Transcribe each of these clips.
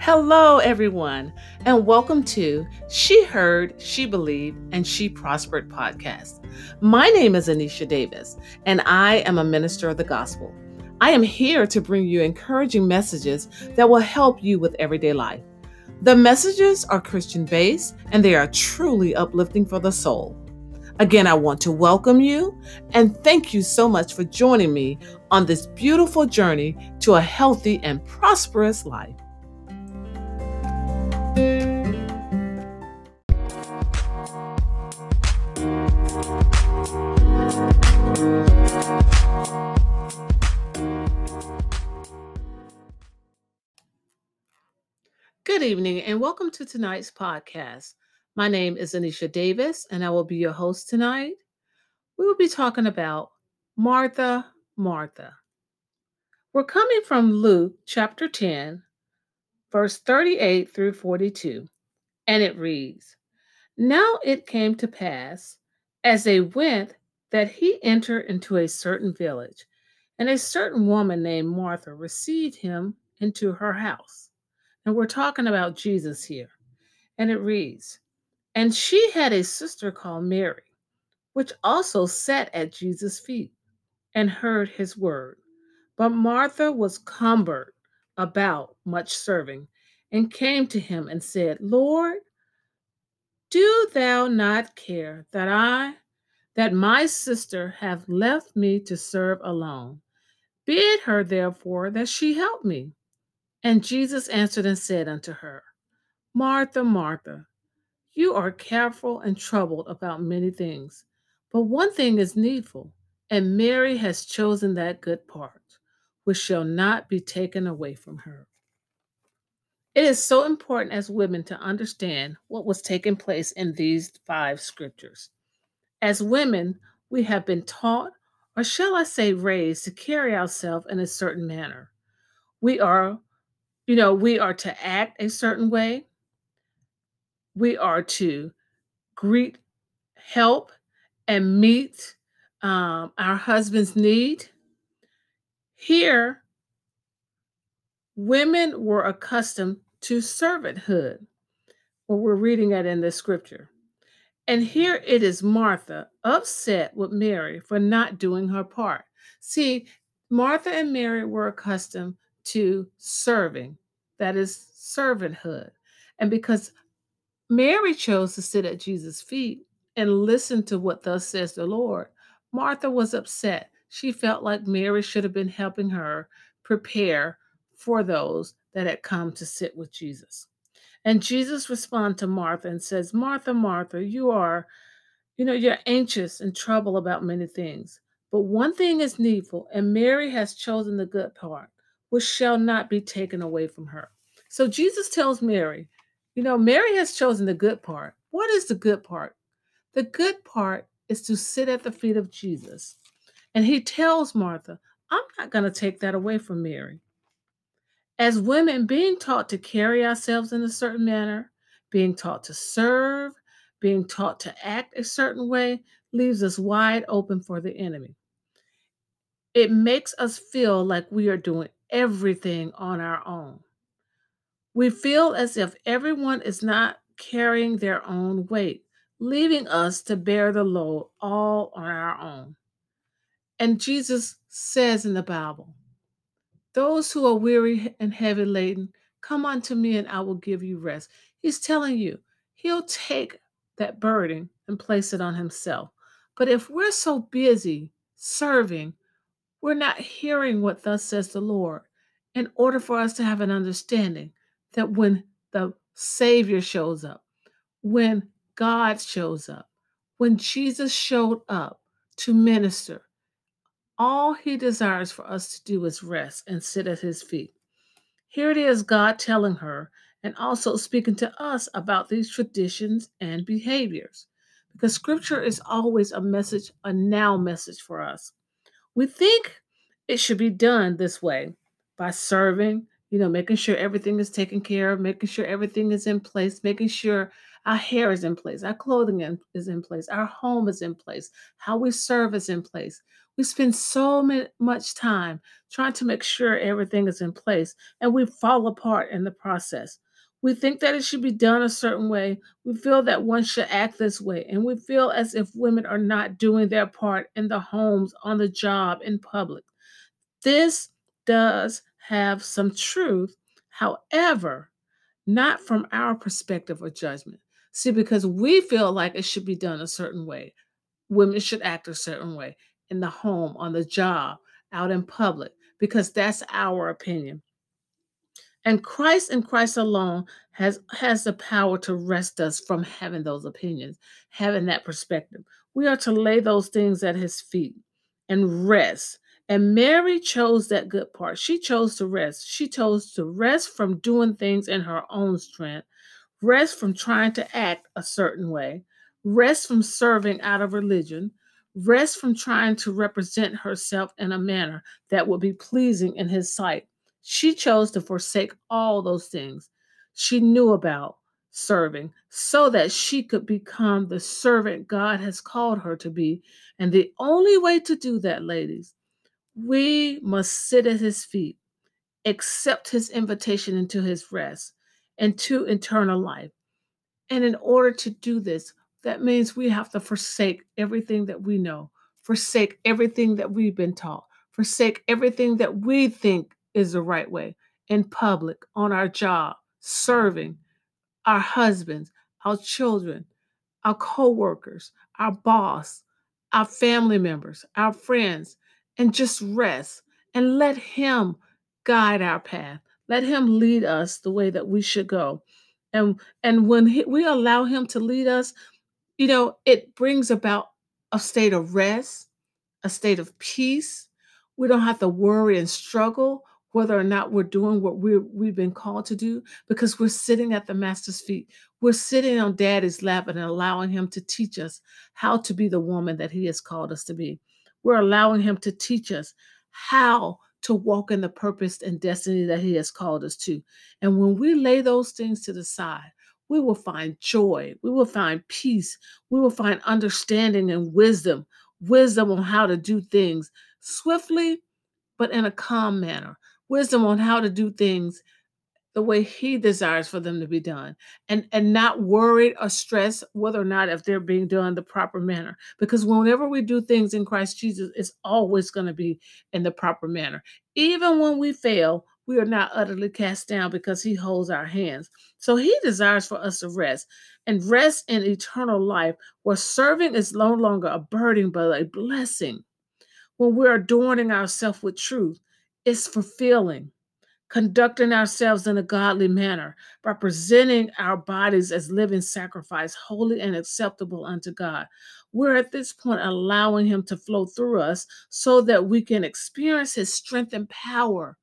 Hello, everyone, and welcome to She Heard, She Believed, and She Prospered podcast. My name is Anecia Davis, and I am a minister of the gospel. I am here to bring you encouraging messages that will help you with everyday life. The messages are Christian based and they are truly uplifting for the soul. Again, I want to welcome you and thank you so much for joining me on this beautiful journey to a healthy and prosperous life. Good evening and welcome to tonight's podcast. My name is Anecia Davis and I will be your host tonight. We will be talking about Martha, Martha. We're coming from Luke chapter 10, verse 38 through 42, and it reads Now it came to pass as they went that he entered into a certain village, and a certain woman named Martha received him into her house. And we're talking about Jesus here. And it reads And she had a sister called Mary, which also sat at Jesus' feet and heard his word. But Martha was cumbered about much serving and came to him and said, Lord, do thou not care that I, that my sister have left me to serve alone? Bid her therefore that she help me. And Jesus answered and said unto her, Martha, Martha, you are careful and troubled about many things, but one thing is needful, and Mary has chosen that good part, which shall not be taken away from her. It is so important as women to understand what was taking place in these five scriptures. As women, we have been taught, or shall I say, raised to carry ourselves in a certain manner. We are you know, we are to act a certain way. We are to greet, help, and meet um, our husband's need. Here, women were accustomed to servanthood. Well, we're reading that in the scripture. And here it is Martha upset with Mary for not doing her part. See, Martha and Mary were accustomed to serving. That is servanthood. And because Mary chose to sit at Jesus' feet and listen to what thus says the Lord, Martha was upset. She felt like Mary should have been helping her prepare for those that had come to sit with Jesus. And Jesus responds to Martha and says, Martha, Martha, you are, you know, you're anxious and troubled about many things. But one thing is needful, and Mary has chosen the good part, which shall not be taken away from her. So Jesus tells Mary, you know, Mary has chosen the good part. What is the good part? The good part is to sit at the feet of Jesus. And he tells Martha, I'm not going to take that away from Mary. As women, being taught to carry ourselves in a certain manner, being taught to serve, being taught to act a certain way, leaves us wide open for the enemy. It makes us feel like we are doing everything on our own. We feel as if everyone is not carrying their own weight, leaving us to bear the load all on our own. And Jesus says in the Bible, Those who are weary and heavy laden, come unto me and I will give you rest. He's telling you, He'll take that burden and place it on Himself. But if we're so busy serving, we're not hearing what thus says the Lord in order for us to have an understanding that when the Savior shows up, when God shows up, when Jesus showed up to minister, all he desires for us to do is rest and sit at his feet. Here it is God telling her and also speaking to us about these traditions and behaviors. Because scripture is always a message, a now message for us. We think it should be done this way by serving, you know, making sure everything is taken care of, making sure everything is in place, making sure Our hair is in place. Our clothing in, is in place. Our home is in place. How we serve is in place. We spend so much time trying to make sure everything is in place, and we fall apart in the process. We think that it should be done a certain way. We feel that one should act this way. And we feel as if women are not doing their part in the homes, on the job, in public. This does have some truth. However, not from our perspective or judgment. See, because we feel like it should be done a certain way. Women should act a certain way in the home, on the job, out in public, because that's our opinion. And Christ and Christ alone has has the power to rest us from having those opinions, having that perspective. We are to lay those things at his feet and rest. And Mary chose that good part. She chose to rest. She chose to rest from doing things in her own strength, rest from trying to act a certain way, rest from serving out of religion, rest from trying to represent herself in a manner that would be pleasing in his sight. She chose to forsake all those things she knew about serving so that she could become the servant God has called her to be. And the only way to do that, ladies, we must sit at his feet, accept his invitation into his rest, and to eternal life. And in order to do this, that means we have to forsake everything that we know, forsake everything that we've been taught, forsake everything that we think is the right way in public, on our job, serving our husbands, our children, our co workers, our boss, our family members, our friends, and just rest and let Him guide our path. Let Him lead us the way that we should go. And, and when he, we allow Him to lead us, you know, it brings about a state of rest, a state of peace. We don't have to worry and struggle whether or not we're doing what we we've been called to do because we're sitting at the master's feet. We're sitting on daddy's lap and allowing him to teach us how to be the woman that he has called us to be. We're allowing him to teach us how to walk in the purpose and destiny that he has called us to. And when we lay those things to the side, we will find joy, we will find peace, we will find understanding and wisdom, wisdom on how to do things swiftly, but in a calm manner, wisdom on how to do things the way he desires for them to be done and and not worried or stressed whether or not if they're being done the proper manner because whenever we do things in christ jesus it's always going to be in the proper manner. Even when we fail we are not utterly cast down because he holds our hands. So he desires for us to rest and rest in eternal life where serving is no longer a burden but a blessing. When we're adorning ourselves with truth it's fulfilling conducting ourselves in a godly manner by presenting our bodies as living sacrifice, holy and acceptable unto God. We're at this point allowing Him to flow through us so that we can experience His strength and power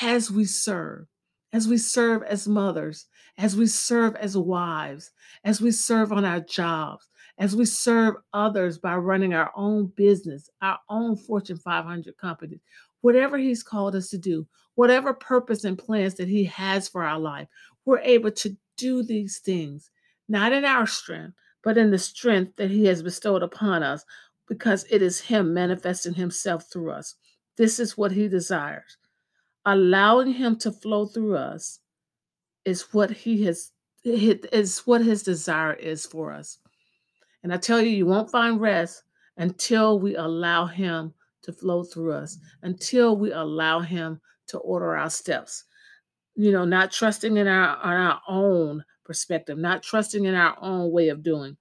as we serve, as we serve as mothers, as we serve as wives, as we serve on our jobs, as we serve others by running our own business, our own Fortune 500 companies, whatever He's called us to do, whatever purpose and plans that He has for our life, we're able to do these things, not in our strength, but in the strength that He has bestowed upon us, because it is Him manifesting Himself through us. This is what He desires. Allowing Him to flow through us is what He has is what his desire is for us. And I tell you, you won't find rest until we allow him to flow through us, until we allow him to order our steps. You know, not trusting in our, on our own perspective, not trusting in our own way of doing.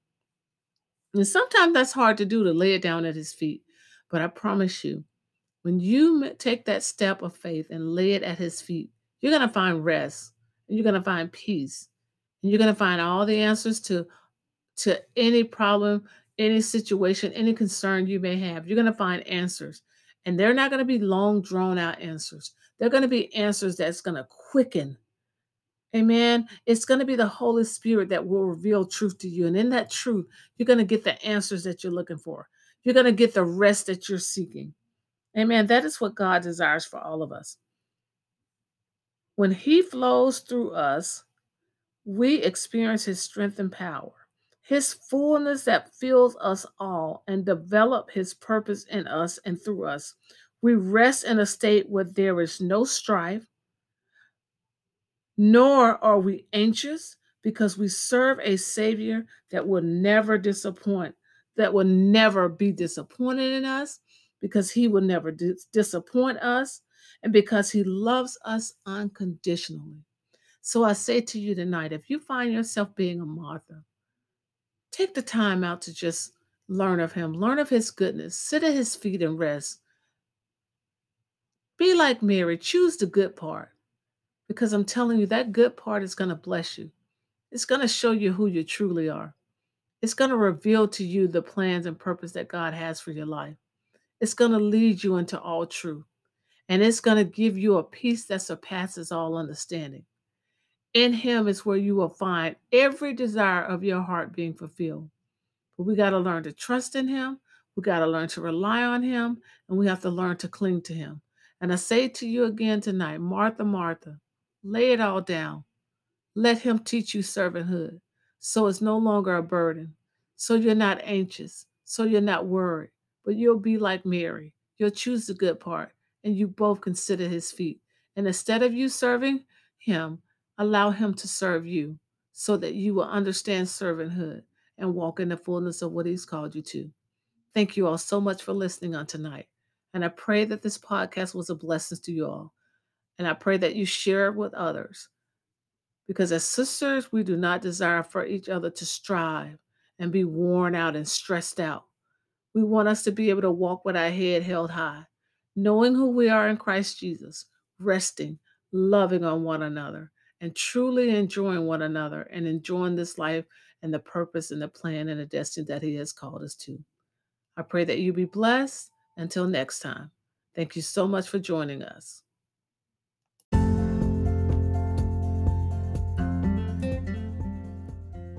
And sometimes that's hard to do to lay it down at his feet. But I promise you, when you take that step of faith and lay it at his feet, you're going to find rest and you're going to find peace and you're going to find all the answers to to any problem, any situation, any concern you may have. You're going to find answers. And they're not going to be long drawn out answers. They're going to be answers that's going to quicken. Amen. It's going to be the Holy Spirit that will reveal truth to you. And in that truth, you're going to get the answers that you're looking for. You're going to get the rest that you're seeking. Amen. That is what God desires for all of us. When He flows through us, we experience his strength and power, his fullness that fills us all and develop his purpose in us and through us. We rest in a state where there is no strife, nor are we anxious because we serve a Savior that will never disappoint, that will never be disappointed in us, because He will never dis- disappoint us, and because He loves us unconditionally. So I say to you tonight if you find yourself being a Martha, take the time out to just learn of Him, learn of His goodness, sit at His feet and rest. Be like Mary, choose the good part because I'm telling you, that good part is going to bless you. It's going to show you who you truly are. It's going to reveal to you the plans and purpose that God has for your life. It's going to lead you into all truth. And it's going to give you a peace that surpasses all understanding. In Him is where you will find every desire of your heart being fulfilled. But we got to learn to trust in Him. We got to learn to rely on Him. And we have to learn to cling to Him. And I say to you again tonight, Martha, Martha, lay it all down. Let Him teach you servanthood so it's no longer a burden. So you're not anxious. So you're not worried. But you'll be like Mary. You'll choose the good part and you both can sit at His feet. And instead of you serving Him, allow Him to serve you so that you will understand servanthood and walk in the fullness of what He's called you to. Thank you all so much for listening on tonight. And I pray that this podcast was a blessing to you all. And I pray that you share it with others. Because as sisters, we do not desire for each other to strive and be worn out and stressed out. We want us to be able to walk with our head held high, knowing who we are in Christ Jesus, resting, loving on one another, and truly enjoying one another and enjoying this life and the purpose and the plan and the destiny that He has called us to. I pray that you be blessed. Until next time, thank you so much for joining us.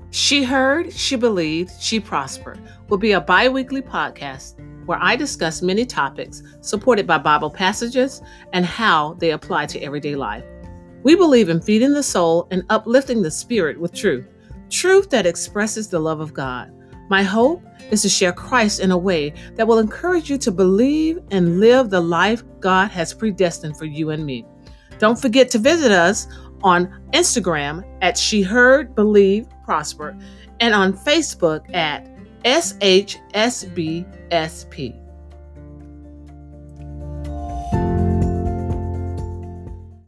She Heard, She Believed, She Prospered will be a bi weekly podcast where I discuss many topics supported by Bible passages and how they apply to everyday life. We believe in feeding the soul and uplifting the spirit with truth, truth that expresses the love of God. My hope is to share Christ in a way that will encourage you to believe and live the life God has predestined for you and me. Don't forget to visit us on Instagram at She Heard, Believe, Prosper, and on Facebook at SHSBSP.